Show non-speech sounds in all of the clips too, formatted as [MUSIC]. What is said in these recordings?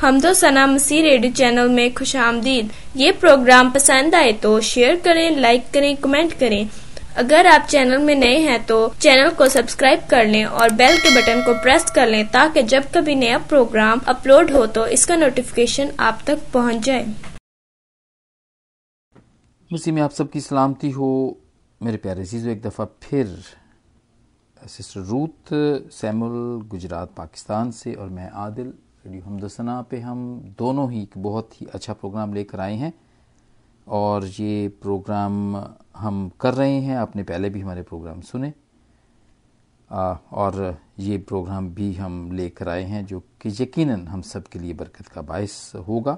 हमदो सना मसीह radio channel में खुश आमदीद। ये प्रोग्राम पसंद आए तो शेयर करें, लाइक करें, कमेंट करें। अगर आप चैनल में नए हैं तो चैनल को सब्सक्राइब कर लें और बेल के बटन को प्रेस कर लें ताकि जब कभी नया प्रोग्राम अपलोड हो तो इसका नोटिफिकेशन आप तक पहुँच जाए। मसीह में आप सबकी सलामती हो। मेरे प्यारे चीज़ों एक दफ़ा फिर, sister Ruth Samuel Gujrat, Pakistan से और मैं आदिल रेडियो हमदसना पे हम दोनों ही बहुत ही अच्छा प्रोग्राम लेकर आए हैं और ये प्रोग्राम हम कर रहे हैं आपने पहले भी हमारे प्रोग्राम सुने। आ, और ये प्रोग्राम भी हम लेकर आए हैं जो कि यकीनन हम सब के लिए बरकत का बायस होगा।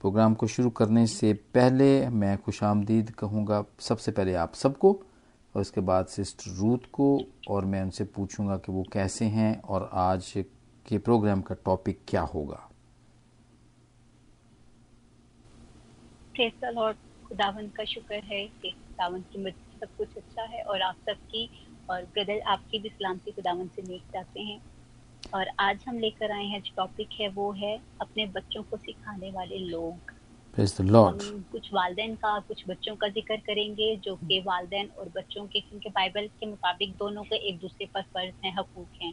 प्रोग्राम को शुरू करने से पहले मैं खुश आमदीद कहूँगा सबसे पहले आप सबको और उसके बाद सिस्टर रूथ को और मैं उनसे पूछूँगा कि वो कैसे हैं और आज के प्रोग्राम का टॉपिक क्या होगा? खुदावन का शुक्र है कि खुदावन की मृत्यु सब कुछ अच्छा है और आप सबकी और ब्रदर आपकी भी सलामती खुदावन से नेक जाते हैं। और आज हम लेकर आए हैं जो टॉपिक है वो है अपने बच्चों को सिखाने वाले लोग। कुछ वालदेन का कुछ बच्चों का ज़िक्र करेंगे जो कि वालदेन और बच्चों के क्योंकि बाइबल के मुताबिक दोनों के एक दूसरे पर फ़र्ज़ हैं हकूक हैं।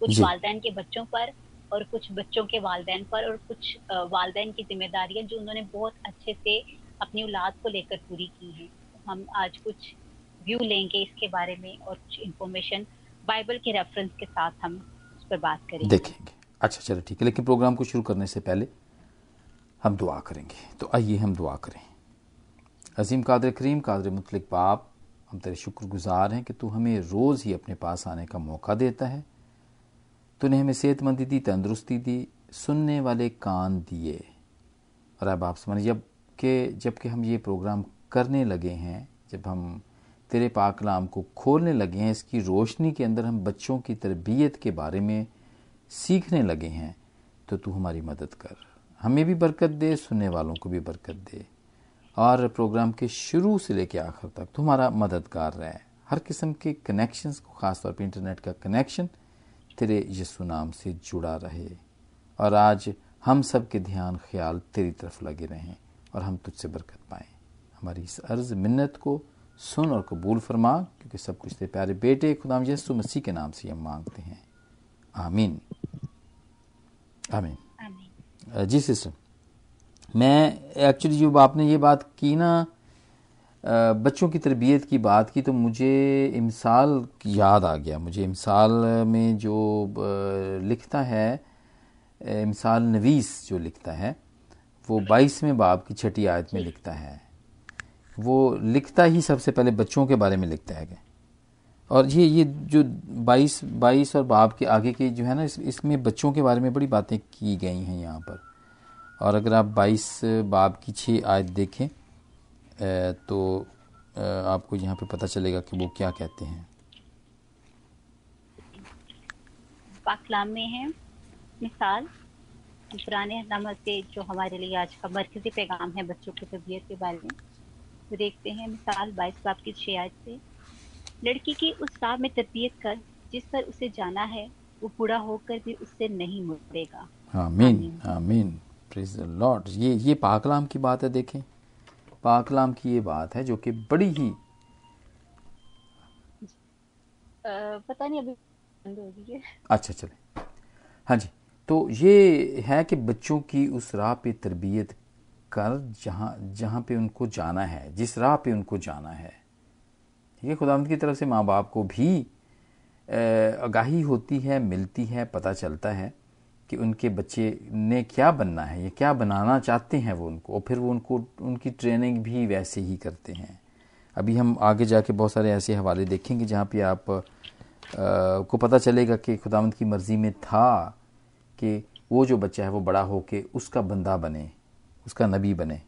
कुछ वालदेन के बच्चों पर और कुछ बच्चों के वालदेन पर और कुछ वालदेन की जिम्मेदारियाँ जो उन्होंने बहुत अच्छे से अपनी औलाद को लेकर पूरी की है। हम आज कुछ व्यू लेंगे इसके बारे में और कुछ इन्फॉर्मेशन बाइबल के रेफरेंस के साथ हम उस पर बात करेंगे। देखेंगे। अच्छा चलो ठीक है। लेकिन प्रोग्राम को शुरू करने से पहले हम दुआ करेंगे। तो आइए हम दुआ करें। अजीम कादर करीम, कादर मुतलिक बाप, हम तेरे शुक्रगुजार हैं कि तू हमें रोज़ ही अपने पास आने का मौका देता है। तूने हमें सेहतमंदी दी, तंदरुस्ती दी, सुनने वाले कान दिए। और अब आप समझ जब कि जबकि हम ये प्रोग्राम करने लगे हैं, जब हम तेरे पाकलाम को खोलने लगे हैं, इसकी रोशनी के अंदर हम बच्चों की तरबियत के बारे में सीखने लगे हैं तो तू हमारी मदद कर। हमें भी बरकत दे, सुनने वालों को भी बरकत दे। और प्रोग्राम के शुरू से लेकर आखिर तक तुम्हारा मददगार रहे। हर किस्म के कनेक्शंस को, ख़ासतौर पर इंटरनेट का कनेक्शन तेरे यसु नाम से जुड़ा रहे। और आज हम सब के ध्यान, ख्याल तेरी तरफ़ लगे रहें और हम तुझसे बरकत पाएँ। हमारी इस अर्ज़, मिन्नत को सुन और कबूल फरमा, क्योंकि सब कुछ तेरे प्यारे बेटे खुदाम यसु मसीह के नाम से हम मांगते हैं। आमीन। आमीन। जी सिस्टर। मैं एक्चुअली जो आपने ये बात की ना बच्चों की तरबियत की बात की तो मुझे इमसाल याद आ गया। मुझे इमसाल में जो लिखता है इमसाल नवीस जो लिखता है, वो बाईसवें बाब की छठी आयत में लिखता है। वो लिखता ही सबसे पहले बच्चों के बारे में लिखता है। और ये ये जो बाईस बाईस और बाप के आगे के जो है ना इस, इसमें बच्चों के बारे में बड़ी बातें की गई हैं यहाँ पर। और अगर आप बाईस बाप की छः आयत देखें तो आपको यहाँ पे पता चलेगा कि वो क्या कहते हैं। पाकलाम में है। मिसाल पुराने से जो हमारे लिए आज का मरकजी पैगाम है बच्चों की तबीयत के बारे में। वो देखते हैं मिसाल बाईस बाप की शियात से। लड़की की उस राह में तरबियत कर जिस पर उसे जाना है वो पूरा होकर भी उससे नहीं मुड़ेगा। आमीन आमीन। प्रेज द लॉर्ड ये ये पाकलाम की बात है देखें। पाकलाम की ये बात है जो कि बड़ी ही आ, पता नहीं अभी बंद गई अच्छा चले। हाँ जी तो ये है कि बच्चों की उस राह पे तरबियत कर जहाँ जहाँ पे उनको जाना है जिस राह पे उनको जाना है ठीक है खुदावंद की तरफ़ से माँ बाप को भी आगाही होती है मिलती है पता चलता है कि उनके बच्चे ने क्या बनना है या क्या बनाना चाहते हैं वो उनको और फिर वो उनको उनकी ट्रेनिंग भी वैसे ही करते हैं। अभी हम आगे जाके बहुत सारे ऐसे हवाले देखेंगे जहाँ पे आप आ, को पता चलेगा कि खुदावंद की मर्ज़ी में था कि वो जो बच्चा है वो बड़ा हो के उसका बंदा बने उसका नबी बने।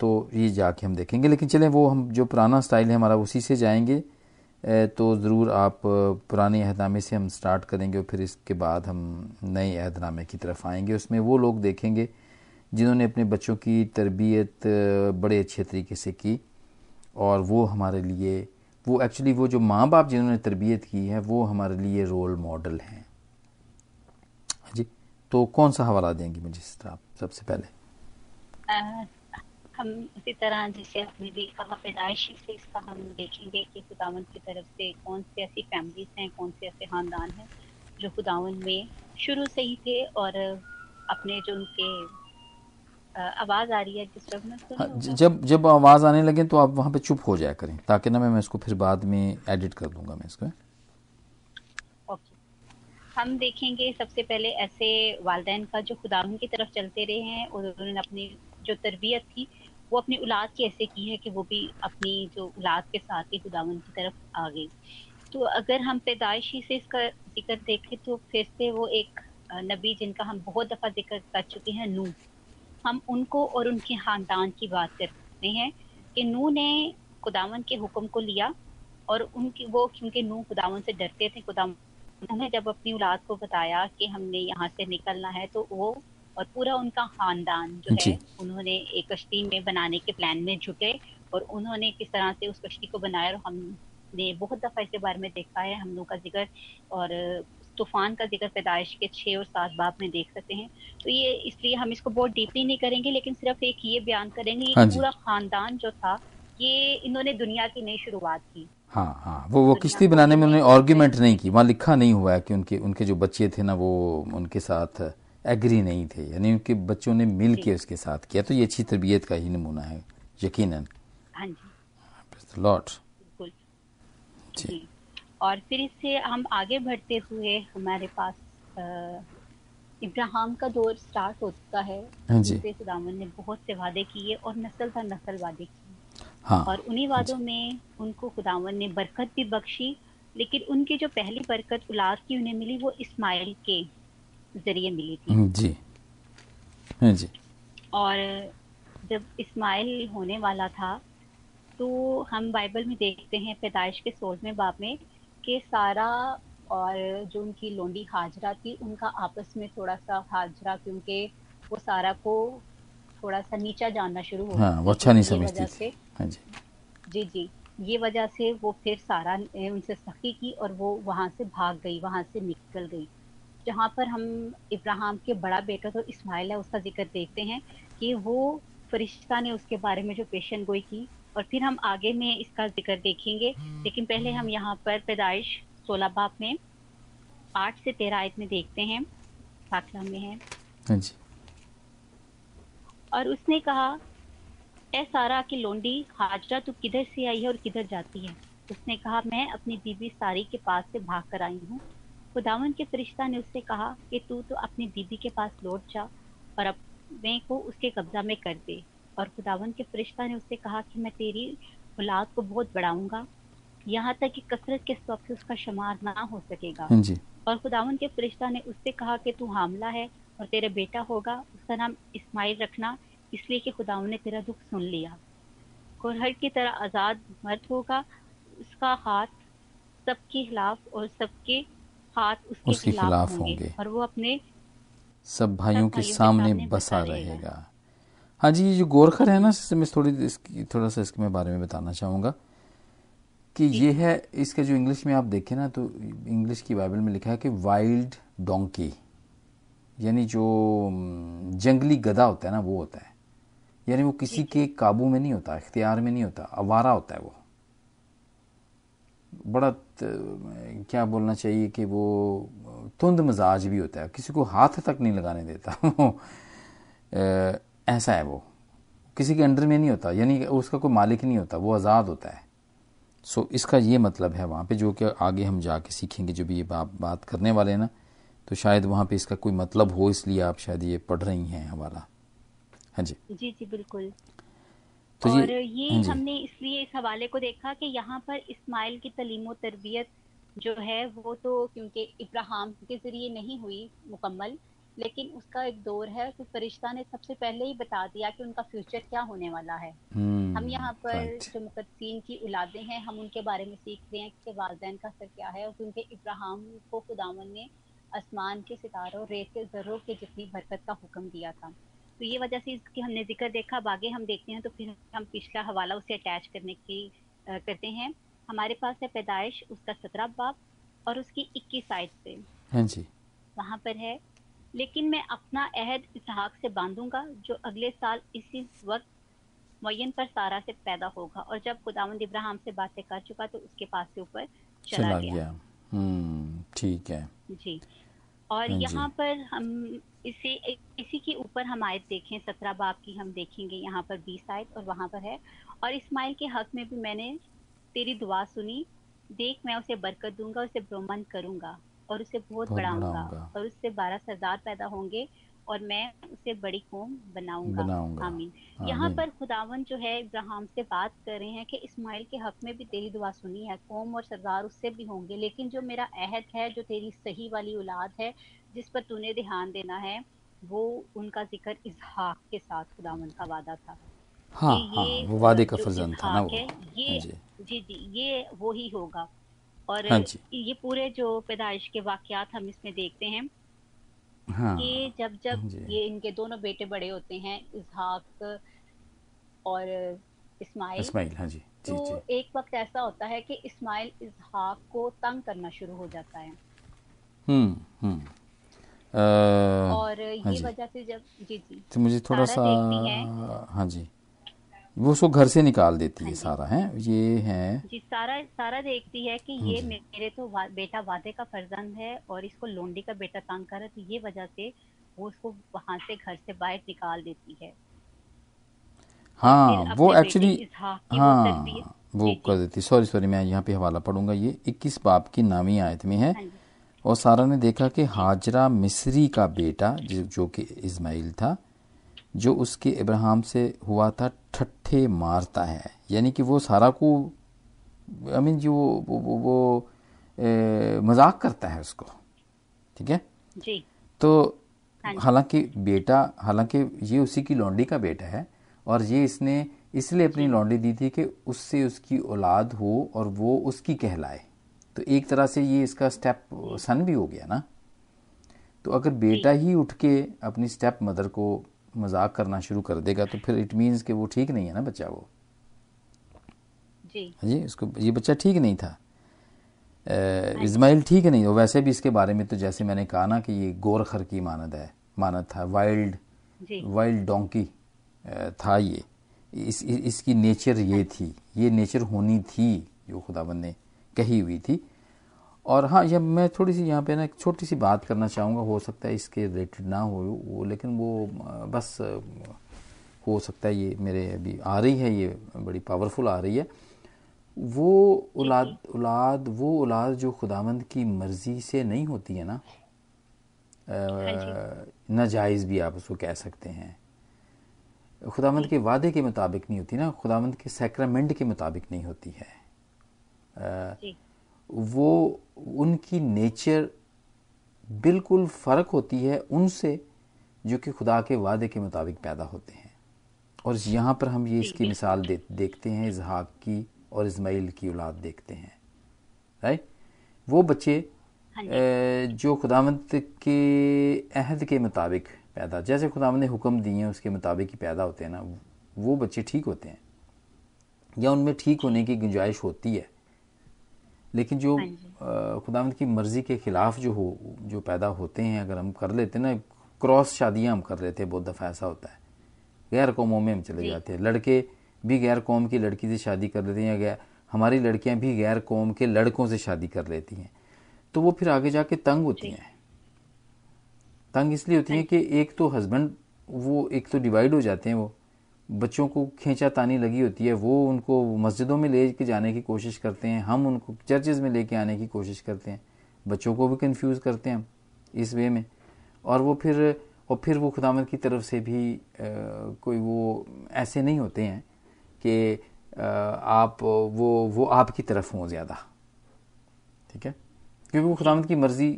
तो ये जाके हम देखेंगे। लेकिन चलें, वो हम, जो पुराना स्टाइल है हमारा, उसी से जाएँगे। तो ज़रूर आप पुराने अहदनामे से हम स्टार्ट करेंगे और फिर इसके बाद हम नए अहदनामे की तरफ़ आएँगे। उसमें वो लोग देखेंगे जिन्होंने अपने बच्चों की तरबियत बड़े अच्छे तरीके से की और वो हमारे लिए, वो एक्चुअली वो जो माँ बाप जिन्होंने तरबियत की है, वो हमारे लिए रोल मॉडल हैं। जी तो कौन सा हवाला देंगी मुझे आप सबसे पहले? हम उसी तरह जैसे आपने भी कहा पैदाइशी से इसका हम देखेंगे कि खुदावन की तरफ़ से कौन सी ऐसी फैमिलीज़ हैं कौन से ऐसे खानदान हैं जो खुदावन में शुरू से ही थे और अपने जो उनके आवाज़ आ रही है डिस्टर्बेंस तो हाँ, जब जब आवाज़ आने लगे तो आप वहाँ पे चुप हो जाया करें। ताकि ना मैं, मैं इसको फिर बाद में एडिट कर दूँगा मैं इसको। हम देखेंगे सबसे पहले ऐसे वालदेन का जो खुदावन की तरफ़ चलते रहे हैं और उन्होंने अपनी जो तरबियत थी वो अपनी औलाद की ऐसे की है कि वो भी अपनी जो औलाद के साथ ही खुदावन की तरफ़ आ गई। तो अगर हम पैदाइशी से इसका ज़िक्र देखें तो फिर से वो एक नबी जिनका हम बहुत दफ़ा ज़िक्र कर चुके हैं नू हम उनको और उनके ख़ानदान की बात करते हैं कि नू ने खुदावन के हुक्म को लिया और उनकी, वो क्योंकि नू खुदावन से डरते थे, खुदावन उन्होंने जब अपनी औलाद को बताया कि हमने यहाँ से निकलना है तो वो और पूरा उनका खानदान जो है उन्होंने एक कश्ती में बनाने के प्लान में जुटे और उन्होंने किस तरह से उस कश्ती को बनाया और हमने बहुत दफ़ा इसके बारे में देखा है। हम लोग का ज़िक्र और तूफ़ान का ज़िक्र पैदाइश के छह और सात बाब में देख सकते हैं। तो ये इसलिए हम इसको बहुत डीपली नहीं करेंगे लेकिन सिर्फ़ एक ये बयान करेंगे हाँ पूरा खानदान जो था ये इन्होंने दुनिया की नई शुरुआत की। हाँ हाँ वो वो किश्ती बनाने में उन्होंने आर्ग्यूमेंट नहीं की वहाँ लिखा नहीं हुआ है कि उनके उनके जो बच्चे थे ना वो उनके साथ एग्री नहीं थे यानी उनके बच्चों ने मिल के उसके साथ किया। तो ये अच्छी तरबियत का ही नमूना है यकीनन। हाँ जी। लॉट जी। और फिर इससे हम आगे बढ़ते हुए हमारे पास इब्राहिम का दौर स्टार्ट होता है। हाँ जी। खुदावन ने बहुत से वादे किए और नस्ल था नस्ल वादे किए। हाँ। और उन्हीं वादों में उनको खुदावन ने बरकत भी बख्शी लेकिन उनकी जो पहली बरकत औलाद की उन्हें मिली वो इस्माइल के ज़रिए मिली थी। हम्म, जी। हाँ जी। और जब इस्माइल होने वाला था तो हम बाइबल में देखते हैं पैदाइश के सोलहवें बाब में कि सारा और जो उनकी लोंडी हाजरा थी उनका आपस में थोड़ा सा हाजरा क्योंकि वो सारा को थोड़ा सा नीचा जानना शुरू हो हाँ, वो अच्छा नहीं समझती थी। हाँ जी। जी जी। ये वजह से वो फिर सारा उनसे सखी की और वो वहाँ से भाग गई वहाँ से निकल गई। जहाँ पर हम इब्राहिम के बड़ा बेटा तो इस्माइल है उसका ज़िक्र देखते हैं कि वो फरिश्ता ने उसके बारे में जो पेशन गोई की और फिर हम आगे में इसका ज़िक्र देखेंगे। लेकिन पहले हम यहाँ पर पैदाइश सोलह बाप में आठ से तेरह आयत में देखते हैं। दाखिला में है। हाँ जी। और उसने कहा ए सारा की लोंडी हाजरा तू किधर से आई है और किधर जाती है? उसने कहा मैं अपनी बीबी सारी के पास से भाग कर आई हूँ। खुदावन के फरिश्ता ने उससे कहा कि तू तो अपनी दीदी के पास लौट जा और अपने को उसके कब्जा में कर दे। और खुदावन के फरिश्ता ने उससे कहा कि मैं तेरी औलाद को बहुत बढ़ाऊँगा। यहाँ तक कि कसरत के सबब से उसका शुमार ना हो सकेगा। हाँ जी। और खुदावन के फरिश्ता ने उससे कहा कि तू हामला है और तेरा बेटा होगा उसका नाम इस्माइल रखना इसलिए कि खुदावन ने तेरा दुख सुन लिया। कोरहट की तरह आज़ाद मर्द होगा उसका हाथ सबके खिलाफ और सबके हाथ उसके, उसके खिलाफ, होंगे। और वो अपने सब भाइयों के सामने बसा रहेगा। हाँ जी ये जो गोरखर है ना इससे मैं थोड़ी इसकी थोड़ा सा इसके मैं बारे में बताना चाहूँगा कि ये है इसका जो इंग्लिश में आप देखें ना तो इंग्लिश की बाइबल में लिखा है कि वाइल्ड डोंकी यानी जो जंगली गधा होता है ना वो होता है। यानी वो किसी के काबू में नहीं होता इख्तियार में नहीं होता आवारा होता है वो। बड़ा क्या बोलना चाहिए कि वो तुंद मजाज भी होता है। किसी को हाथ तक नहीं लगाने देता। [LAUGHS] ऐसा है वो। किसी के अंडर में नहीं होता। यानी उसका कोई मालिक नहीं होता। वो आज़ाद होता है। सो इसका ये मतलब है वहाँ पे, जो कि आगे हम जाके सीखेंगे जो भी ये बात बात करने वाले हैं ना तो शायद वहाँ पे इसका कोई मतलब हो, इसलिए आप शायद ये पढ़ रही हैं हवाला हाँ जी। जी जी, बिल्कुल। तो और ये ये हाँ हमने इसलिए इस हवाले को देखा कि यहाँ पर इस्माइल की तलीम तरबियत जो है वो तो क्योंकि इब्राहिम के ज़रिए नहीं हुई मुकम्मल लेकिन उसका एक दौर है कि फरिश्ता ने सबसे पहले ही बता दिया कि उनका फ्यूचर क्या होने वाला है। हम्म, हम यहाँ पर जो मुकदसीन की औलादें हैं हम उनके बारे में सीख रहे हैं कि वालदेन का असर क्या है और क्योंकि इब्राहिम को खुदावन ने आसमान के सितारों रेत के जर्रों के जितनी बरकत का हुक्म दिया था। तो ये वजह से इसकी हमने ज़िक्र देखा अब आगे हम देखते हैं तो फिर हम पिछला हवाला उसे अटैच करने की अ, करते हैं। हमारे पास है पैदाइश उसका सत्रह बाब और उसकी इक्कीस साइड से। हाँ जी। वहाँ पर है लेकिन मैं अपना अहद इसहाक से बांधूँगा जो अगले साल इसी वक्त मुयन पर सारा से पैदा होगा। और जब खुदावंद इब्राहिम से बातें कर चुका तो उसके पास से ऊपर चला, चला गया। गया। हम्म ठीक है। जी। और हाँ यहाँ पर हम इसे इसी के ऊपर हम आयत देखें सत्रह बाप की हम देखेंगे यहाँ पर बीस आयत और वहाँ पर है और इस्माइल के हक में भी मैंने तेरी दुआ सुनी देख मैं उसे बरकत दूँगा उसे ब्रह्मंड करूँगा और उसे बहुत बढ़ाऊँगा। और उससे बारह सरदार पैदा होंगे और मैं उसे बड़ी कौम बनाऊँगा। बनाऊँगा। आमीन। यहाँ पर खुदावन जो है इब्राहिम से बात कर रहे हैं कि इस्माइल के हक में भी तेरी दुआ सुनी है कौम और सरदार उससे भी होंगे लेकिन जो मेरा अहद है जो तेरी सही वाली औलाद है जिस पर तूने ध्यान देना है वो उनका ज़िक्र इजहाक के साथ खुदावन का वादा था। हाँ हाँ ये वो वादे का फर्जंद था ना वो। हाँ ये जी। जी जी ये वो ही होगा। और हाँ ये पूरे जो पैदाइश के वाकयात हम इसमें देखते हैं। हाँ। कि जब जब ये इनके दोनों बेटे बड़े होते हैं इसहाक और इस्माइल। इस्माइल हाँ जी। तो जी। जी. एक वक्त ऐसा होता है कि इस्माइल इसहाक को तंग करना शुरू हो जाता है। हम्म हम्म। और हाँ ये हाँ वजह से जब जी जी। तो मुझे थोड़ा सा। हाँ जी। वो उसको घर से निकाल देती है हाँ सारा है? ये है। जी सारा सारा देखती है कि ये मेरे तो वा, बेटा वादे का फर्जंद है और इसको लोंडी का बेटा तंग कर रहा है तो ये वजह से वो उसको वहाँ से घर से बाहर निकाल देती है। हाँ वो एक्चुअली हाँ वो। कर देती सॉरी सॉरी मैं यहाँ पे हवाला पढ़ूँगा। ये 21 बाप की नामी आयत में है हाँ और सारा ने देखा कि हाजरा मिस्री का बेटा जो जो कि इस्माइल था जो उसके इब्राहिम से हुआ था ठट्ठे मारता है। यानी कि वो सारा को आई मीन जो वो, वो, वो, वो ए, मज़ाक करता है उसको। ठीक है? जी। तो हाँ हालाँकि बेटा हालाँकि ये उसी की लौंडी का बेटा है और ये इसने इसलिए अपनी लौंडी दी थी कि उससे उसकी औलाद हो और वो उसकी कहलाए। तो एक तरह से ये इसका स्टेप सन भी हो गया ना। तो अगर बेटा ही उठ के अपनी स्टेप मदर को मज़ाक करना शुरू कर देगा तो फिर इट मीन्स कि वो ठीक नहीं है ना बच्चा वो। जी। हाँ जी उसको ये बच्चा ठीक नहीं था। इजमाइल ठीक नहीं वो वैसे भी इसके बारे में तो जैसे मैंने कहा ना कि ये गोरखर की मानद है मानद था वाइल्ड वाइल्ड डोंकी था ये। इस, इस इसकी नेचर ये थी ये नेचर होनी थी जो खुदाबंद ने कही हुई थी। और हाँ ये मैं थोड़ी सी यहाँ पे ना एक छोटी सी बात करना चाहूँगा हो सकता है इसके रिलेटेड ना हो वो लेकिन वो बस हो सकता है ये मेरे अभी आ रही है ये बड़ी पावरफुल आ रही है। वो औलाद औलाद वो औलाद जो खुदावंद की मर्ज़ी से नहीं होती है ना अ, नाजायज़ भी आप उसको कह सकते हैं। खुदावंद के वादे के मुताबिक नहीं होती ना खुदावंद के सैक्रामेंट के मुताबिक नहीं होती है। जी। वो उनकी नेचर बिल्कुल फ़र्क होती है उनसे जो कि खुदा के वादे के मुताबिक पैदा होते हैं। और यहाँ पर हम ये इसकी मिसाल दे, देखते हैं इजहाक की और इसमाइल की औलाद देखते हैं। राइट? वो बच्चे हाँ जो खुदावंत के अहद के मुताबिक पैदा जैसे खुदावंत ने हुक्म दिए हैं उसके मुताबिक ही पैदा होते हैं ना वो बच्चे ठीक होते हैं। या उनमें ठीक होने की गुंजाइश होती है। लेकिन जो हाँ खुदावंत की मर्ज़ी के खिलाफ जो हो जो पैदा होते हैं अगर हम कर लेते हैं ना क्रॉस शादियाँ हम कर लेते हैं बहुत दफ़ा ऐसा होता है। गैर कौमों में हम चले जाते हैं। लड़के भी गैर कौम की लड़की से शादी कर लेते हैं या गैर हमारी लड़कियाँ भी गैर कौम के लड़कों से शादी कर लेती हैं। तो वो फिर आगे जाके तंग होती हैं। तंग इसलिए होती हैं कि एक तो हस्बैंड वो एक तो डिवाइड हो जाते हैं वो। बच्चों को खींचा तानी लगी होती है वो उनको मस्जिदों में ले के जाने की कोशिश करते हैं हम उनको चर्चेज में ले लेके आने की कोशिश करते हैं। बच्चों को भी कंफ्यूज करते हैं इस वे में। और वो फिर और फिर वो खुदामद की तरफ़ से भी अ, कोई वो ऐसे नहीं होते हैं कि आप वो वो आपकी तरफ़ हों ज़्यादा। ठीक है? क्योंकि वो खुदामद की मर्ज़ी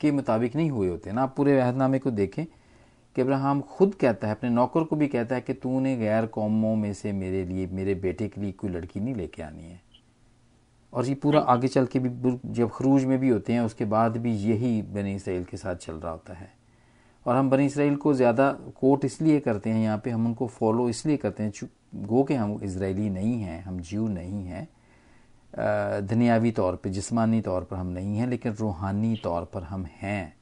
के मुताबिक नहीं हुए होते ना। आप पूरे अहदनामे को देखें कि अब्राहम खुद कहता है, अपने नौकर को भी कहता है कि तूने गैर कौमों में से मेरे लिए, मेरे बेटे के लिए कोई लड़की नहीं लेके आनी है। और ये पूरा आगे चल के भी, जब खरूज में भी होते हैं, उसके बाद भी यही बनी इसराइल के साथ चल रहा होता है। और हम बनी इसराइल को ज़्यादा कोट इसलिए करते हैं, यहाँ पे हम उनको फॉलो इसलिए करते हैं गो के हम इसराइली नहीं हैं, हम जीव नहीं हैं। दुनियावी तौर पे, जिस्मानी तौर पर हम नहीं हैं, लेकिन रूहानी तौर पर हम हैं।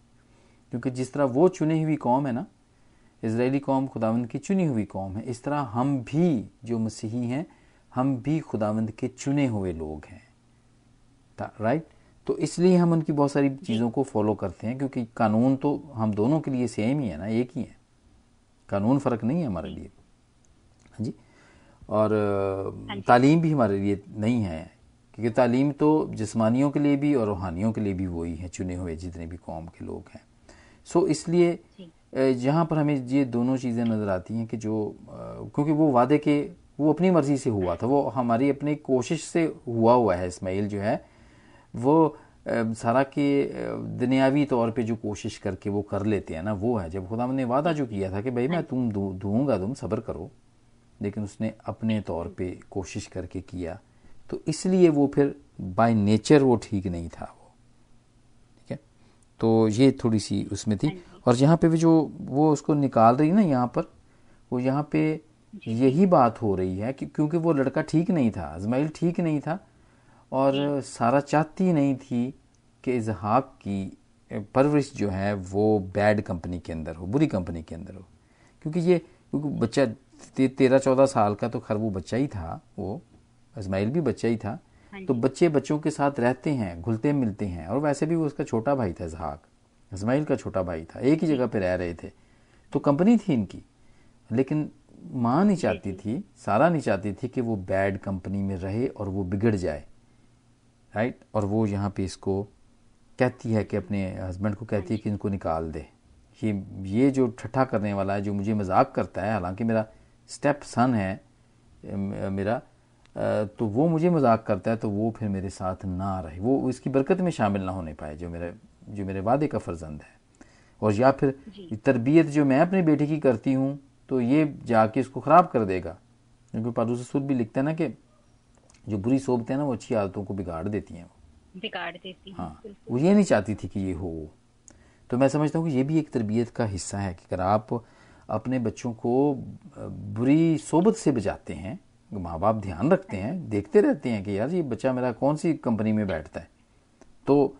क्योंकि जिस तरह वो चुनी हुई कौम है ना इसराइली कौम खुदावंद की चुनी हुई कौम है। इस तरह हम भी जो मसीही हैं हम भी खुदावंद के चुने हुए लोग हैं। राइट तो इसलिए हम उनकी बहुत सारी चीज़ों को फॉलो करते हैं क्योंकि कानून तो हम दोनों के लिए सेम ही है ना एक ही है। कानून फ़र्क नहीं है हमारे लिए। हाँ जी? और हाँ तालीम भी हमारे लिए नहीं है क्योंकि तालीम तो जिस्मानियों के लिए भी और रूहानियों के लिए भी वही है चुने हुए जितने भी कौम के लोग हैं। सो इसलिए जहाँ पर हमें ये दोनों चीज़ें नज़र आती हैं कि जो क्योंकि वो वादे के वो अपनी मर्ज़ी से हुआ था वो हमारी अपनी कोशिश से हुआ हुआ है इसमाइल जो है वो सारा के दुनियावी तौर पे जो कोशिश करके वो कर लेते हैं ना वो है जब खुदा ने वादा जो किया था कि भाई मैं तुम दूँगा तुम सब्र करो लेकिन उसने अपने तौर पे कोशिश करके किया तो इसलिए वो फिर बाय नेचर वो ठीक नहीं था वो। ठीक है? तो ये थोड़ी सी उसमें थी। हाँ और यहाँ पे भी जो वो उसको निकाल रही ना यहाँ पर वो यहाँ पे यही बात हो रही है कि क्योंकि वो लड़का ठीक नहीं था अजमाइल ठीक नहीं था और सारा चाहती नहीं थी कि इजहाक की परवरिश जो है वो बैड कंपनी के अंदर हो बुरी कंपनी के अंदर हो। क्योंकि ये क्योंकि बच्चा ते, तेरह चौदह साल का तो खैर वो बच्चा ही था वो इस्माइल भी बच्चा ही था। हाँ तो बच्चे बच्चों के साथ रहते हैं घुलते मिलते हैं और वैसे भी वो उसका छोटा भाई था इजहाक। इस्माइल का छोटा भाई था एक ही जगह पे रह रहे थे। तो कंपनी थी इनकी। लेकिन माँ नहीं चाहती थी सारा नहीं चाहती थी कि वो बैड कंपनी में रहे और वो बिगड़ जाए। राइट और वो यहाँ पे इसको कहती है कि अपने हस्बैंड को कहती है कि इनको निकाल दे। ये ये जो ठट्ठा करने वाला है जो मुझे मज़ाक करता है हालाँकि मेरा स्टेप सन है मेरा तो वो मुझे मज़ाक करता है तो वो फिर मेरे साथ ना रहे। वो इसकी बरकत में शामिल ना होने पाए जो मेरे जो मेरे वादे का फर्जंद है। और या फिर तरबियत जो मैं अपनी बेटी की करती हूँ तो ये जाके इसको ख़राब कर देगा। क्योंकि पारूस रसूल भी लिखता है ना कि जो बुरी सोबतें हैं ना वो अच्छी आदतों को बिगाड़ देती हैं बिगाड़ देती हाँ वो ये नहीं चाहती थी कि ये हो। तो मैं समझता हूँ कि ये भी एक तरबियत का हिस्सा है कि अगर आप अपने बच्चों को बुरी सोबत से बचाते हैं माँ बाप ध्यान रखते हैं देखते रहते हैं कि यार ये बच्चा मेरा कौन सी कंपनी में बैठता है? तो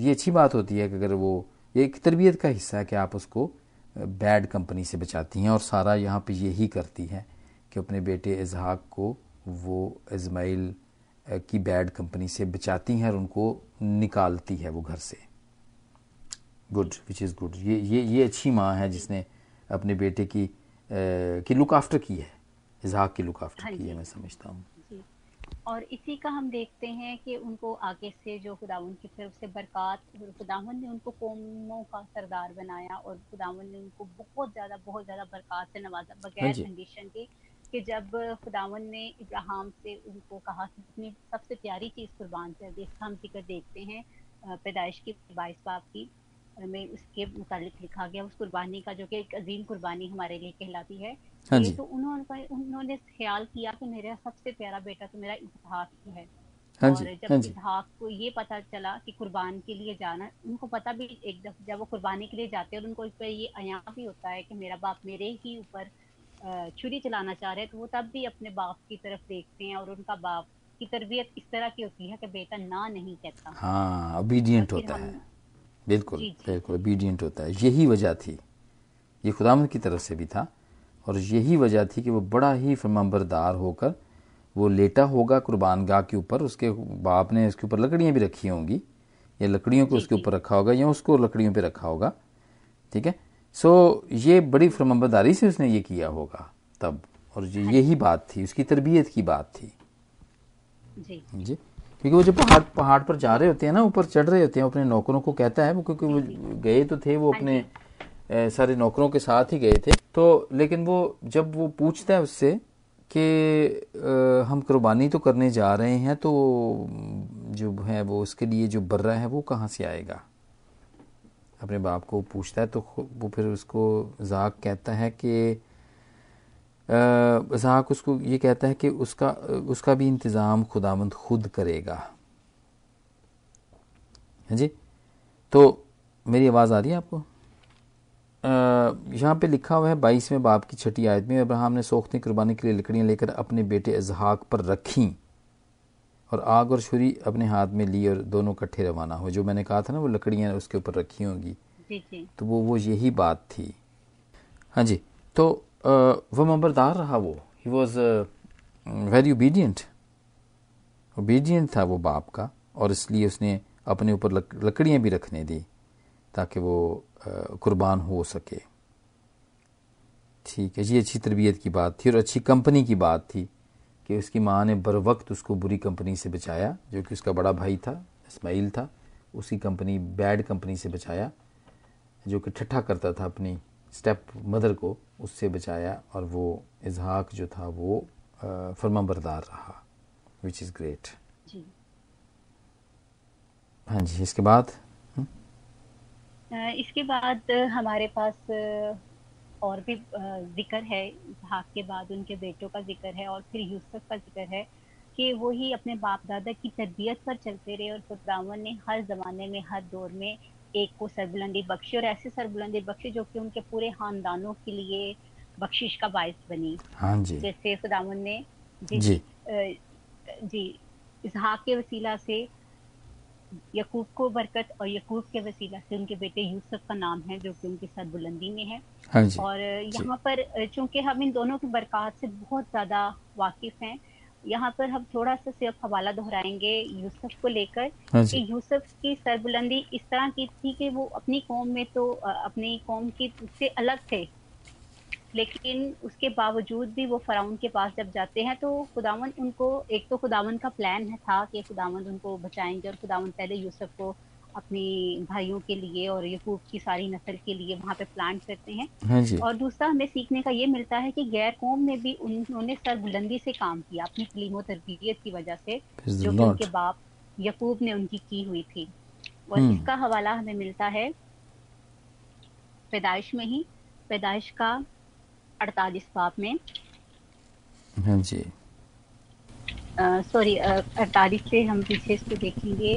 ये अच्छी बात होती है कि अगर वो ये एक तरबियत का हिस्सा है कि आप उसको बैड कंपनी से बचाती हैं और सारा यहाँ पे यही करती है कि अपने बेटे इजहाक को वो इज़माइल की बैड कंपनी से बचाती हैं और उनको निकालती है वो घर से। गुड विच इज़ गुड ये ये ये अच्छी माँ है जिसने अपने बेटे की आ, की लुक आफ्टर की है। इजहाक की लुक आफ्टर हाँ की है मैं समझता हूँ। और इसी का हम देखते हैं कि उनको आगे से जो खुदावन की तरफ़ से बरकत खुदावन ने उनको कौमों का सरदार बनाया और खुदावन ने उनको बहुत ज़्यादा बहुत ज़्यादा बरकत से नवाजा बगैर कंडीशन हाँ के कि जब खुदावन ने इब्राहिम से उनको कहा कि अपनी सबसे प्यारी चीज़ कुर्बान कर दी इसका हम ज़िक्र देखते हैं पैदाइश की बाईस बाप की में उसके मुतालिक लिखा गया उस कुर्बानी का जो कि एक अजीम कुर्बानी हमारे लिए कहलाती है। हाँ जी। तो उन्होंने उन्होंने ख्याल किया कि मेरा सबसे प्यारा बेटा तो मेरा इजहाक ही। है हाँ और जब हाँ इजहाक को ये पता चला कि कुर्बान के लिए जाना उनको पता भी एक दफ़ा जब वो कुर्बानी के लिए जाते हैं और उनको इस पर ये अया भी होता है कि मेरा बाप मेरे ही ऊपर छुरी चलाना चाह रहे हैं तो वो तब भी अपने बाप की तरफ़ देखते हैं और उनका बाप की तरबियत इस तरह की होती है कि बेटा ना नहीं कहता। हाँ ओबीडियंट होता है। बिल्कुल बिल्कुल ओबीडियंट होता है। यही वजह थी। ये खुदाम की तरफ़ से भी था। और यही वजह थी कि वो बड़ा ही फरमाबरदार होकर वो लेटा होगा कुर्बान गाह के ऊपर उसके बाप ने इसके ऊपर लकड़ियाँ भी रखी होंगी। या लकड़ियों को उसके ऊपर रखा होगा या उसको लकड़ियों पर रखा होगा। ठीक है? सो ये बड़ी फरमबरदारी से उसने ये किया होगा तब। और यही बात थी उसकी तरबियत की बात थी। जी। जी? क्योंकि वो जब पहाड़ पहाड़ पर जा रहे होते हैं ना ऊपर चढ़ रहे होते हैं अपने नौकरों को कहता है वो क्योंकि वो गए तो थे वो हाँ अपने सारे नौकरों के साथ ही गए थे। तो लेकिन वो जब वो पूछता है उससे कि हम कुर्बानी तो करने जा रहे हैं तो जो है वो उसके लिए जो बर्रा है वो कहाँ से आएगा? अपने बाप को पूछता है तो वो फिर उसको जाक कहता है कि जाक उसको ये कहता है कि उसका उसका भी इंतज़ाम खुदामंद खुद करेगा। हाँ जी? तो मेरी आवाज़ आ रही है आपको? यहाँ पे लिखा हुआ है बाईसवें बाप की छठी आयत में अब्राहम ने सोखती कुर्बानी के लिए लकड़ियाँ लेकर अपने बेटे इजहाक पर रखी और आग और छुरी अपने हाथ में ली और दोनों इकट्ठे रवाना हुए। जो मैंने कहा था ना वो लकड़ियाँ उसके ऊपर रखी होंगी। तो वो वो यही बात थी। हाँ जी तो अ, वो नंबरदार रहा वो। He was very obedient obedient था वो बाप का और इसलिए उसने अपने ऊपर लकड़ियाँ भी रखने दी। ताकि वो कुर्बान हो सके। ठीक है ये अच्छी तरबियत की बात थी और अच्छी कंपनी की बात थी कि उसकी माँ ने बर वक्त उसको बुरी कंपनी से बचाया जो कि उसका बड़ा भाई था इसमाइल था उसी कंपनी बैड कंपनी से बचाया जो कि ठट्ठा करता था अपनी स्टेप मदर को उससे बचाया और वो इजहाक जो था वो फरमाबरदार रहा विच इज़ ग्रेट जी। हाँ जी इसके बाद? इसके बाद हमारे पास और भी ज़िक्र है। इसहाक के बाद उनके बेटों का ज़िक्र है और फिर यूसुफ का ज़िक्र है कि वो ही अपने बाप दादा की तरबियत पर चलते रहे और खुदावन ने हर जमाने में हर दौर में एक को सरबुलंदी बख्शी और ऐसे सरबुलंदी बख्शी जो कि उनके पूरे खानदानों के लिए बख्शिश का बायस बनी। हाँ जी। जैसे खुदावन ने जी। जी जी इसहाक के वसीला से यकूब को बरकत और यकूब के वसीला से उनके बेटे यूसुफ का नाम है जो कि उनकी सरबुलंदी में है। हाँ जी। और यहाँ पर चूँकि हम इन दोनों की बरकत से बहुत ज़्यादा वाकिफ हैं यहाँ पर हम थोड़ा सा सिर्फ़ हवाला दोहराएँगे यूसुफ को लेकर हाँ कि यूसुफ की सरबुलंदी इस तरह की थी कि वो अपनी कौम में तो अपनी कौम की से अलग थे। लेकिन उसके बावजूद भी वो फराउन के पास जब जाते हैं तो खुदावन उनको एक तो खुदावन का प्लान है था कि खुदावन उनको बचाएँगे और खुदावन पहले यूसुफ को अपनी भाइयों के लिए और यकूब की सारी नस्ल के लिए वहाँ पे प्लान करते हैं। हाँ जी। और दूसरा हमें सीखने का ये मिलता है कि गैर कौम में भी उन्होंने सरबुलंदी से काम किया अपनी तलीम तरबियत की वजह से जो कि उनके बाप यकूब ने उनकी की हुई थी। और हम्म। इसका हवाला हमें मिलता है पैदाइश में ही। पैदाइश का अड़तालीस बाप में। हाँ जी। सॉरी अड़तालीस से हम पीछे इसको देखेंगे।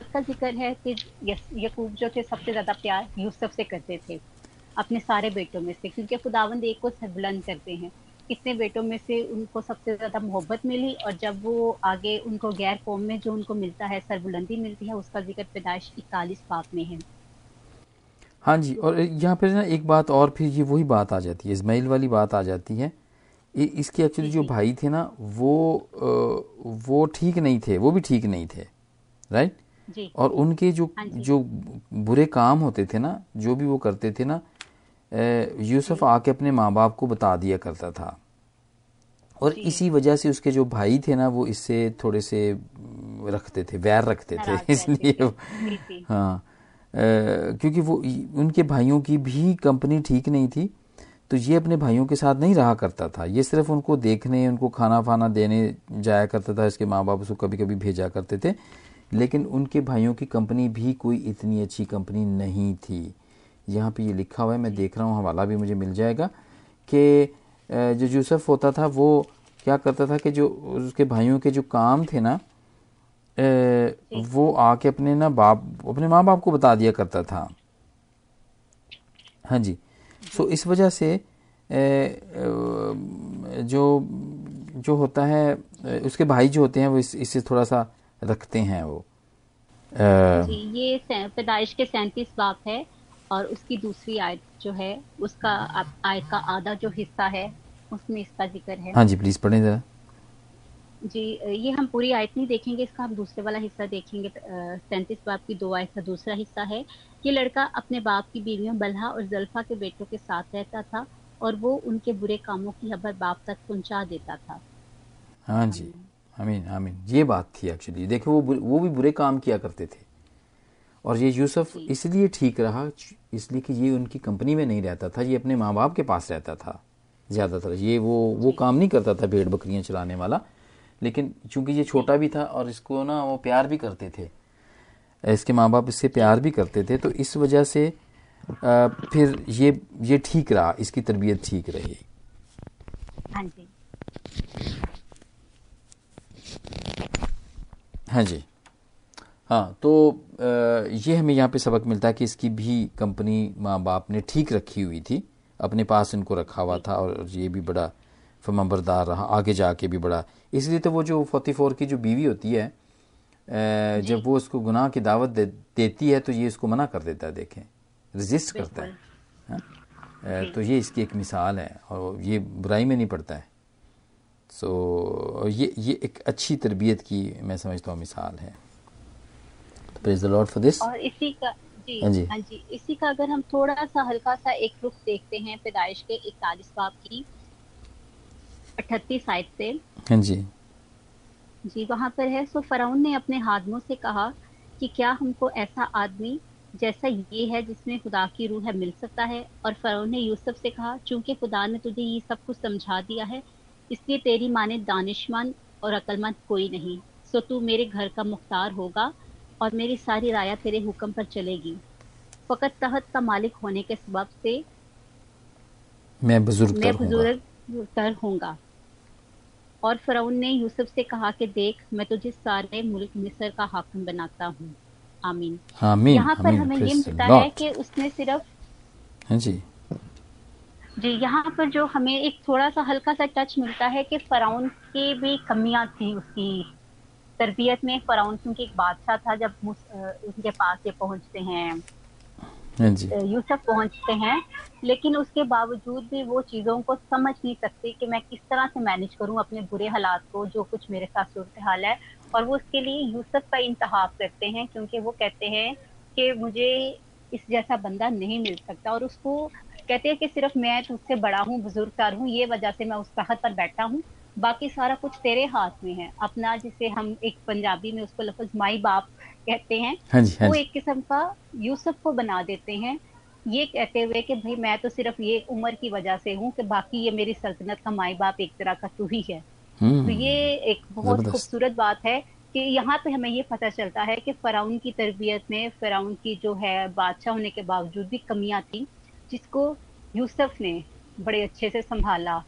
इसका ज़िक्र है कि यकूब जो थे सबसे ज़्यादा प्यार यूसुफ से करते थे अपने सारे बेटों में से क्योंकि खुदावंद एक को सरबुलंद करते हैं। कितने बेटों में से उनको सबसे ज़्यादा मोहब्बत मिली और जब वो आगे उनको गैर कौम में जो उनको मिलता है सरबुलंदी मिलती है उसका ज़िक्र पैदाइश इकतालीस पाप में है। हाँ जी और यहाँ पर ना एक बात और फिर ये वही बात आ जाती है इस्माइल वाली बात आ जाती है। इसके एक्चुअली जो भाई थे ना वो वो ठीक नहीं थे वो भी ठीक नहीं थे राइट जी। और उनके जो हाँ जो। बुरे काम होते थे ना जो भी वो करते थे ना यूसुफ आके अपने माँ बाप को बता दिया करता था। और इसी वजह से उसके जो भाई थे ना वो इससे थोड़े से रखते थे वैर रखते थे इसलिए। हाँ। क्योंकि वो उनके भाइयों की भी कंपनी ठीक नहीं थी तो ये अपने भाइयों के साथ नहीं रहा करता था। ये सिर्फ़ उनको देखने, उनको खाना फाना देने जाया करता था, इसके माँ बाप उसको कभी कभी भेजा करते थे। लेकिन उनके भाइयों की कंपनी भी कोई इतनी अच्छी कंपनी नहीं थी। यहाँ पे ये लिखा हुआ है, मैं देख रहा हूँ, हवाला भी मुझे मिल जाएगा कि जो यूसुफ होता था, वो क्या करता था कि जो उसके भाइयों के जो काम थे ना वो आके अपने ना बाप अपने माँ बाप को बता दिया करता था। हाँ जी। सो इस वजह से जो जो होता है उसके भाई जो होते हैं वो इस, इससे थोड़ा सा रखते हैं वो। जी ये पैदाइश के सैंतीस बाप है और उसकी दूसरी आयत जो है उसका आयत का आधा जो हिस्सा है उसमें इसका ज़िक्र है। हाँ जी प्लीज़ पढ़ें जरा। जी ये हम पूरी आयत नहीं देखेंगे इसका हम दूसरे वाला हिस्सा देखेंगे सैंतीस बाप की दो आयत का दूसरा हिस्सा है। ये लड़का अपने बाप की बीवियों बल्हा और जल्फा के बेटों के साथ रहता था और वो उनके बुरे कामों की खबर बाप तक पहुँचा देता था। हाँ जी आमीन आमीन। ये बात थी एक्चुअली देखो वो वो भी बुरे काम किया करते थे। और ये यूसुफ इसलिए ठीक रहा इसलिए कि ये उनकी कंपनी में नहीं रहता था ये अपने माँ बाप के पास रहता था ज़्यादातर। ये वो वो काम नहीं करता था भेड़ बकरियाँ चलाने वाला। लेकिन चूँकि ये छोटा भी था और इसको ना वो प्यार भी करते थे इसके माँ बाप इससे प्यार भी करते थे तो इस वजह से अ, फिर ये ये ठीक रहा इसकी तरबियत ठीक रही। हाँ जी। हाँ जी। हाँ तो अ, ये हमें यहाँ पे सबक मिलता है कि इसकी भी कंपनी माँ बाप ने ठीक रखी हुई थी अपने पास इनको रखा हुआ था और ये भी बड़ा फमबरदार रहा आगे जाके भी बड़ा इसलिए तो वो जो फोर्टी फोर की जो बीवी होती है जब वो उसको गुनाह की दावत दे, देती है तो ये इसको मना कर देता है देखें। रेजिस्ट करता है हाँ? तो ये इसकी एक मिसाल है और ये बुराई में नहीं पड़ता है। सो ये ये एक अच्छी तरबियत की मैं समझता हूँ मिसाल है। Praise the Lord for this और इसी का जी हाँ जी। हाँ जी इसी का अगर हम थोड़ा सा हल्का सा एक रुख देखते हैं पैदाइश के इकतालीस बाब की अठतीस साइड से। हाँ जी। जी वहाँ पर है सो फराउन ने अपने हादमों से कहा कि क्या हमको ऐसा आदमी जैसा ये है जिसमें खुदा की रूह है मिल सकता है? और फराउन ने यूसुफ से कहा चूँकि खुदा ने तुझे ये सब कुछ समझा दिया है इसलिए तेरी माने दानिशमंद और अक्लमंद कोई नहीं। सो तू मेरे घर का मुख्तार होगा और मेरी सारी राया तेरे हुक्म पर चलेगी। फकत तहत का मालिक होने के सबब से मैं बुज़ुर्ग मैं बुज़ुर्ग तर और फराउन ने यूसुफ से कहा कि देख मैं तुझे सारे मुल्क मिस्र का हाकिम बनाता हूँ। आमीन। आमीन यहाँ पर हमें ये मिलता है कि उसने सिर्फ़ हाँ जी। जी यहाँ पर जो हमें एक थोड़ा सा हल्का सा टच मिलता है कि फराउन की भी कमियाँ थी उसकी। तरबियत में फराउन क्योंकि एक बादशाह था जब उनके पास ये पहुँचते हैं। यूसुफ पहुँचते हैं, लेकिन उसके बावजूद भी वो चीज़ों को समझ नहीं सकते कि मैं किस तरह से मैनेज करूँ अपने बुरे हालात को, जो कुछ मेरे साथ सूरत हाल है। और वो उसके लिए यूसुफ का इंतहा करते हैं, क्योंकि वो कहते हैं कि मुझे इस जैसा बंदा नहीं मिल सकता। और उसको कहते हैं कि सिर्फ़ मैं तुझसे बड़ा हूँ बुज़ुर्ग बुजुर्गदार हूँ, ये वजह से मैं उस तहत पर बैठा हूँ। बाकी सारा कुछ तेरे हाथ में है। अपना जिसे हम एक पंजाबी में उसको लफज माई बाप कहते हैं हाँ जी हाँ जी. वो एक किस्म का यूसुफ को बना देते हैं। ये कहते हुए कि भाई मैं तो सिर्फ़ ये उम्र की वजह से हूँ कि बाकी ये मेरी सल्तनत का माई बाप एक तरह का तू ही है। तो हम्म, ये एक बहुत खूबसूरत बात है कि यहाँ पे हमें ये पता चलता है कि फराउन की तरबियत में फराउन की जो है बादशाह होने के बावजूद भी कमियाँ थी जिसको यूसुफ ने बड़े अच्छे से संभाला।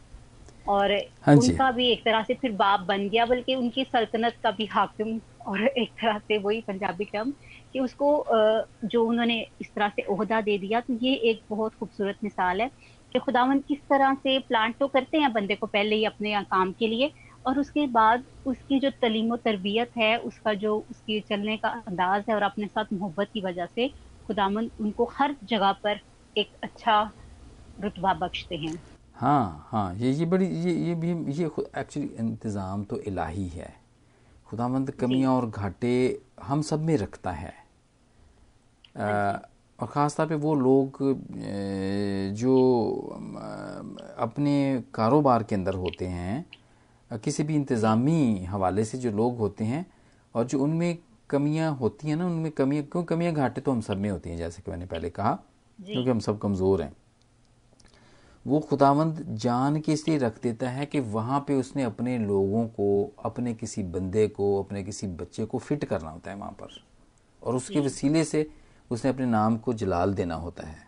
और हाँ उनका भी एक तरह से फिर बाप बन गया बल्कि उनकी सल्तनत का भी हाकिम और एक तरह से वही पंजाबी टर्म कि उसको जो उन्होंने इस तरह से ओहदा दे दिया तो ये एक बहुत खूबसूरत मिसाल है कि खुदावन किस तरह से प्लान तो करते हैं बंदे को पहले ही अपने काम के लिए और उसके बाद उसकी जो तलीम तरबियत है, उसका जो उसकी चलने का अंदाज है और अपने साथ मोहब्बत की वजह से खुदावन उनको हर जगह पर एक अच्छा रुतबा बख्शते हैं। हाँ हाँ ये ये बड़ी, ये ये भी, ये एक्चुअली इंतज़ाम तो इलाही है। खुदावंद कमियाँ और घाटे हम सब में रखता है। अ, और ख़ास तौर पे वो लोग जो अपने कारोबार के अंदर होते हैं किसी भी इंतज़ामी हवाले से जो लोग होते हैं और जो उनमें कमियाँ होती हैं ना उनमें कमियाँ क्यों कमियाँ घाटे तो हम सब में होती हैं जैसे कि मैंने पहले कहा क्योंकि हम सब कमज़ोर हैं। वो खुदावंद जान के इसलिए रख देता है कि वहाँ पे उसने अपने लोगों को अपने किसी बंदे को अपने किसी बच्चे को फिट करना होता है वहाँ पर। और उसके वसीले से उसने अपने नाम को जलाल देना होता है।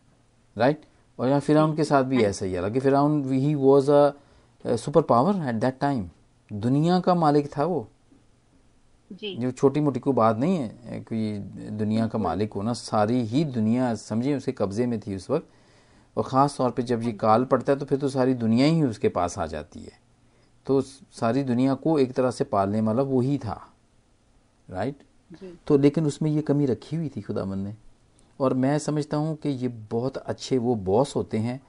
राइट और यहाँ फिराउन के साथ भी ऐसा ही है। हालाँकि फिराउन ही was a super power at that time दुनिया का मालिक था वो। जी। जो छोटी मोटी कोई बात नहीं है। कोई दुनिया का मालिक होना सारी ही दुनिया समझिए उसके कब्जे में थी उस वक्त। और ख़ास तौर पे जब ये काल पड़ता है तो फिर तो सारी दुनिया ही उसके पास आ जाती है। तो सारी दुनिया को एक तरह से पालने वाला वो ही था। राइट तो लेकिन उसमें ये कमी रखी हुई थी खुदावन ने। और मैं समझता हूँ कि ये बहुत अच्छे वो बॉस होते हैं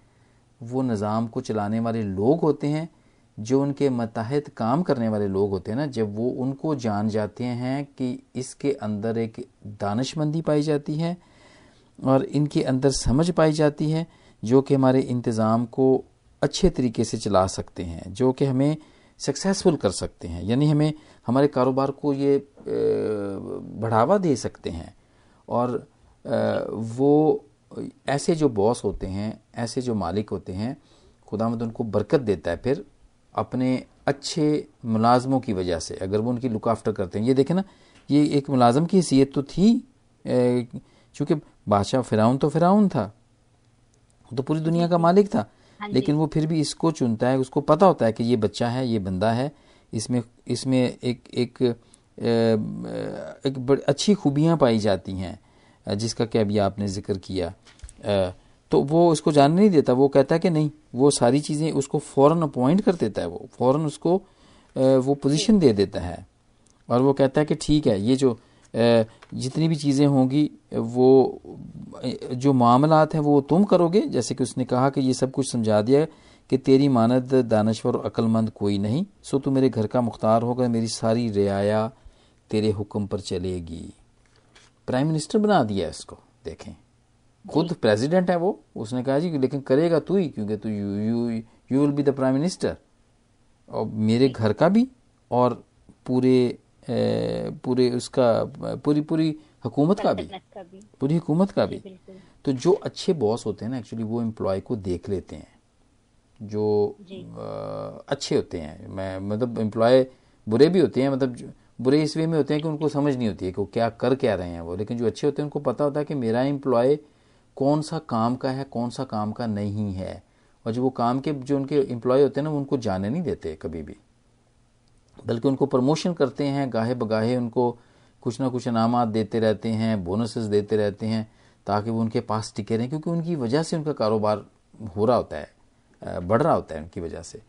वो निज़ाम को चलाने वाले लोग होते हैं जो उनके मतहत काम करने वाले लोग होते हैं ना जब वो उनको जान जाते हैं कि इसके अंदर एक दानशमंदी पाई जाती है और इनके अंदर समझ पाई जाती है जो कि हमारे इंतज़ाम को अच्छे तरीके से चला सकते हैं, जो कि हमें सक्सेसफुल कर सकते हैं, यानी हमें हमारे कारोबार को ये बढ़ावा दे सकते हैं। और वो ऐसे जो बॉस होते हैं, ऐसे जो मालिक होते हैं, खुदामद उनको बरकत देता है फिर अपने अच्छे मुलाजमों की वजह से। अगर वो उनकी लुक आफ्टर करते हैं। ये देखें ना, ये एक मुलाजम की हैसियत तो थी चूँकि बादशाह फिराउन तो फिराउन था। तो पूरी दुनिया का मालिक था। हाँ लेकिन वो फिर भी इसको चुनता है उसको पता होता है कि ये बच्चा है ये बंदा है। इसमें इसमें एक एक एक बड़ी अच्छी खूबियाँ पाई जाती हैं जिसका कि अभी आपने ज़िक्र किया। तो वो उसको जानने नहीं देता वो कहता है कि नहीं वो सारी चीज़ें उसको फ़ौरन अपॉइंट कर देता है वो फ़ौरन उसको वो पोजीशन दे देता है। और वो कहता है कि ठीक है ये जो जितनी भी चीज़ें होंगी वो जो मामलात हैं वो तुम करोगे। जैसे कि उसने कहा कि ये सब कुछ समझा दिया कि तेरी मानद दानश्वर और अक्लमंद कोई नहीं सो तू मेरे घर का मुख्तार होगा मेरी सारी रियाया तेरे हुक्म पर चलेगी। प्राइम मिनिस्टर बना दिया इसको देखें। खुद प्रेसिडेंट है वो। उसने कहा जी लेकिन करेगा तू ही क्योंकि तू you you you will be the prime minister और मेरे घर का भी और पूरे पूरे उसका पूरी पूरी हुकूमत का भी। पूरी हुकूमत का भी। तो जो अच्छे बॉस होते हैं ना एक्चुअली वो एम्प्लॉय को देख लेते हैं। जो आ, अच्छे होते हैं। मैं मतलब एम्प्लॉय बुरे भी होते हैं मतलब बुरे इस वे में होते हैं कि उनको समझ नहीं होती है कि वो क्या कर क्या रहे हैं वो। लेकिन जो अच्छे होते हैं उनको पता होता है कि मेरा एम्प्लॉय कौन सा काम का है कौन सा काम का नहीं है। और जो वो काम के जो उनके एम्प्लॉय होते हैं ना उनको जाने नहीं देते कभी भी। बल्कि उनको प्रमोशन करते हैं, गाहे बगाहे उनको कुछ ना कुछ इनाम देते रहते हैं, बोनसेस देते रहते हैं, ताकि वो उनके पास टिके रहें, क्योंकि उनकी वजह से उनका कारोबार हो रहा होता है बढ़ रहा होता है उनकी वजह से।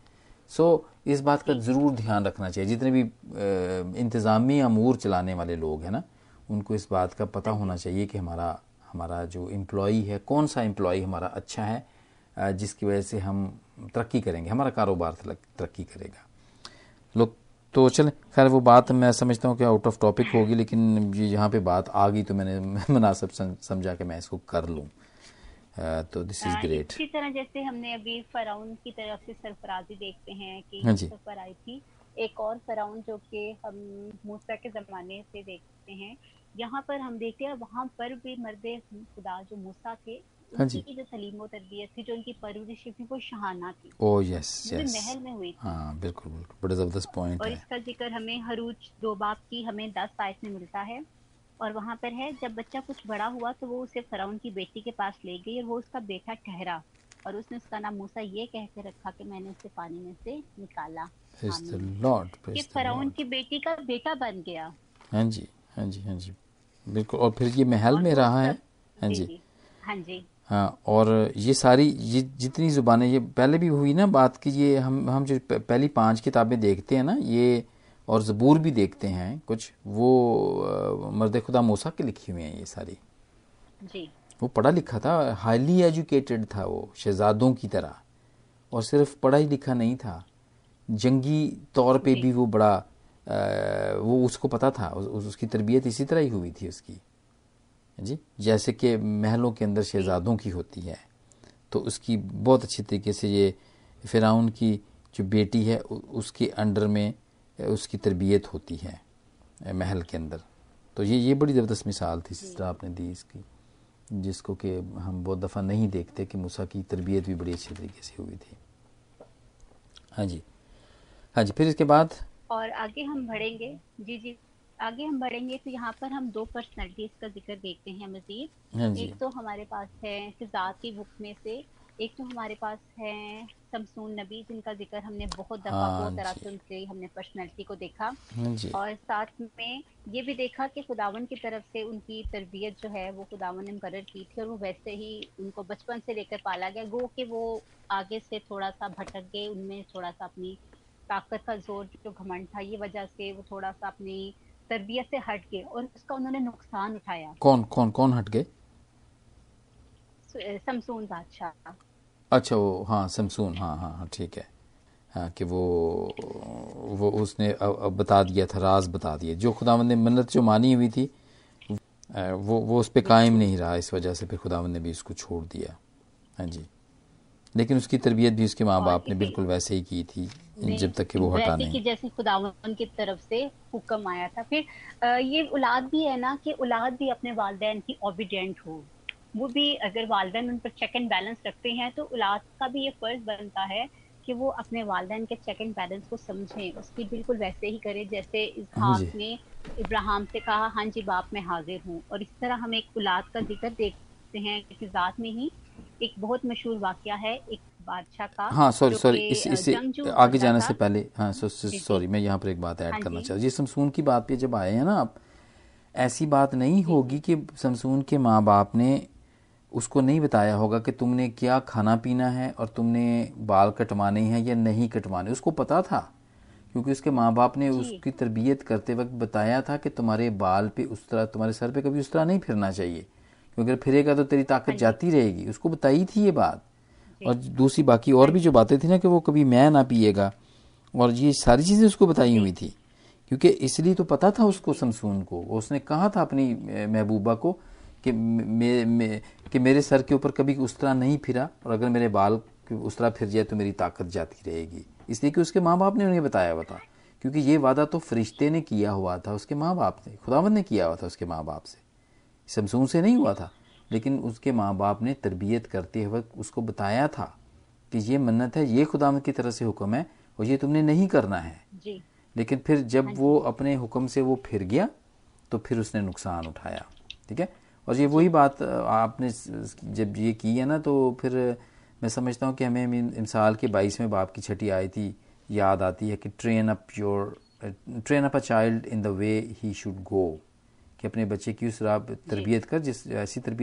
सो इस बात का ज़रूर ध्यान रखना चाहिए। जितने भी इंतज़ामी अमूर चलाने वाले लोग हैं ना, उनको इस बात का पता होना चाहिए कि हमारा हमारा जो एम्प्लॉई है, कौन सा एम्प्लॉई हमारा अच्छा है जिसकी वजह से हम तरक्की करेंगे, हमारा कारोबार तरक्की करेगा। लोग तो चल खैर वो बात मैं समझता हूँ कि आउट ऑफ़ टॉपिक होगी लेकिन ये यहाँ पे बात आ गई तो मैंने [LAUGHS] मुनासिब समझा कि मैं इसको कर लूँ। तो दिस इज़ ग्रेट इसी तरह जैसे हमने अभी फराउन की तरफ़ से सरफराजी देखते हैं कि हाँ सफ़र आई थी एक और फराउन जो कि हम मूसा के जमाने से देखते हैं। यहाँ पर हम देखते हैं वहाँ पर भी मर्द खुदा जो मूसा थे हाँ जी। जो सलीम तरबियत थी जो उनकी परवरिश थी वो शहाना थी। ओ यस यस महल में हुई हाँ बिल्कुल बिल्कुल। बड़ा ज़बरदस्त पॉइंट और इसका ज़िक्र हमें हरूज दो बाप की हमें दस आयत में मिलता है। और वहाँ पर है जब बच्चा कुछ बड़ा हुआ तो वो उसे फराउन की बेटी के पास ले गई और वो उसका बेटा ठहरा। और उसने उसका नाम मूसा ये कह के रखा कि मैंने उसे पानी में से निकाला कि फराउन की बेटी का बेटा बन गया। हाँ जी हाँ जी हाँ जी। बिल्कुल और फिर ये महल में रहा है? हाँ जी। हाँ जी। और ये सारी ये जितनी ज़ुबानें ये पहले भी हुई ना बात की ये हम हम जो पहली पाँच किताबें देखते हैं ना ये और ज़बूर भी देखते हैं कुछ वो मर्द खुदा मूसा के लिखी हुई हैं ये सारी। जी। वो पढ़ा लिखा था हाईली एजुकेटेड था वो शहजादों की तरह और सिर्फ़ पढ़ा ही लिखा नहीं था। जंगी तौर पे भी वो बड़ा आ, वो उसको पता था उस, उसकी तरबियत इसी तरह ही हुई थी उसकी। जी? जैसे कि महलों के अंदर शहजादों की होती है तो उसकी बहुत अच्छी तरीके से ये फ़िरौन की जो बेटी है उसके अंडर में उसकी तरबियत होती है महल के अंदर। तो ये ये बड़ी ज़बरदस्त मिसाल थी तरह आपने दी इसकी जिसको कि हम बहुत दफ़ा नहीं देखते कि मूसा की तरबियत भी बड़ी अच्छी तरीके से हुई थी। हाँ जी। हाँ जी फिर इसके बाद? और आगे हम बढ़ेंगे। जी जी। आगे हम बढ़ेंगे तो यहाँ पर हम दो पर्सनैलिटीज का ज़िक्र देखते हैं मजीद। हाँ एक तो हमारे पास है फिजात की बुक में से एक तो हमारे पास है शमसून नबी जिनका ज़िक्र हमने बहुत दफ़ा हाँ बहुत तरह से उनके हमने पर्सनैलिटी को देखा। हाँ और साथ में ये भी देखा कि खुदावन की तरफ़ से उनकी तरबियत जो है वो खुदावन ने मुकर की थी और वो वैसे ही उनको बचपन से लेकर पाला गया। गो कि वो आगे से थोड़ा सा भटक गए उनमें थोड़ा सा अपनी ताकत का ज़ोर जो घमंड था ये वजह से वो थोड़ा सा अपनी तरबियत से हट गए और उसका उन्होंने नुकसान उठाया। कौन कौन कौन हट गए? समसून बादशाह। अच्छा वो हाँ समसून हाँ हाँ हाँ ठीक है। हाँ कि वो वो उसने अब बता दिया था राज बता दिया। जो खुदावंद ने मन्नत जो मानी हुई थी वो वो उस पर कायम नहीं रहा इस वजह से फिर खुदावंद ने भी उसको छोड़ दिया। हाँ जी। लेकिन उसकी तरबियत भी उसके माँ बाप ने बिल्कुल वैसे ही की थी। जब तक कि वो हटा नहीं। जैसे खुदावन की तरफ़ से हुक्म आया था। फिर ये औलाद भी है ना कि औलाद भी अपने वालदेन की ओबिडेंट हो। वो भी अगर वालदेन उन पर चेक एंड बैलेंस रखते हैं तो औलाद का भी ये फ़र्ज़ बनता है कि वो अपने वालदेन के चेक एंड बैलेंस को समझें। उसकी बिल्कुल वैसे ही करे जैसे इसहाक ने इब्राहिम से कहा हाँ जी बाप मैं हाजिर हूँ। और इस तरह हम एक औलाद का ज़िक्र देखते हैं कि जात में ही एक बहुत मशहूर वाक्य है एक बादशाह का हाँ सॉरी सॉरी इस, इसे आगे जाने से पहले हाँ सॉरी मैं यहाँ पर एक बात ऐड हाँ करना चाहता हूँ। समसून की बात पे जब आए हैं ना आप ऐसी बात नहीं होगी कि समसून के माँ बाप ने उसको नहीं बताया होगा कि तुमने क्या खाना पीना है और तुमने बाल कटवाने हैं या नहीं कटवाने। उसको पता था क्योंकि उसके माँ बाप ने उसकी तरबियत करते वक्त बताया था कि तुम्हारे बाल पे उस तरह तुम्हारे सर पे कभी उस तरह नहीं फिरना चाहिए क्योंकि अगर फिरेगा तो तेरी ताकत जाती रहेगी। उसको बताई थी ये बात। और दूसरी बाकी और भी जो बातें थी ना कि वो कभी मैं ना पिएगा। और ये सारी चीज़ें उसको बताई हुई थी। क्योंकि इसलिए तो पता था उसको समसून को। उसने कहा था अपनी महबूबा को कि मे, मे, कि मेरे सर के ऊपर कभी उस तरह नहीं फिरा और अगर मेरे बाल उस तरह फिर जाए तो मेरी ताकत जाती रहेगी। इसलिए कि उसके माँ बाप ने उन्हें बताया हुआ था। क्योंकि ये वादा तो फरिश्ते ने किया हुआ था उसके माँ बाप ने खुदावंद ने किया हुआ था उसके माँ बाप से। शमसून से नहीं हुआ था। लेकिन उसके माँ बाप ने तरबियत करते वक्त उसको बताया था कि ये मन्नत है ये खुदावंद की तरफ़ से हुक्म है और ये तुमने नहीं करना है। जी। लेकिन फिर जब वो अपने हुक्म से वो फिर गया तो फिर उसने नुकसान उठाया ठीक है? और ये वही बात आपने जब ये की है ना तो फिर मैं समझता हूँ कि हमें मिसाल के बाईसवें बाप की छठी आई थी याद आती है कि train up your train up a child in the way he should go कि अपने बच्चे की उस तरबियत कर जिस ऐसी तरबियत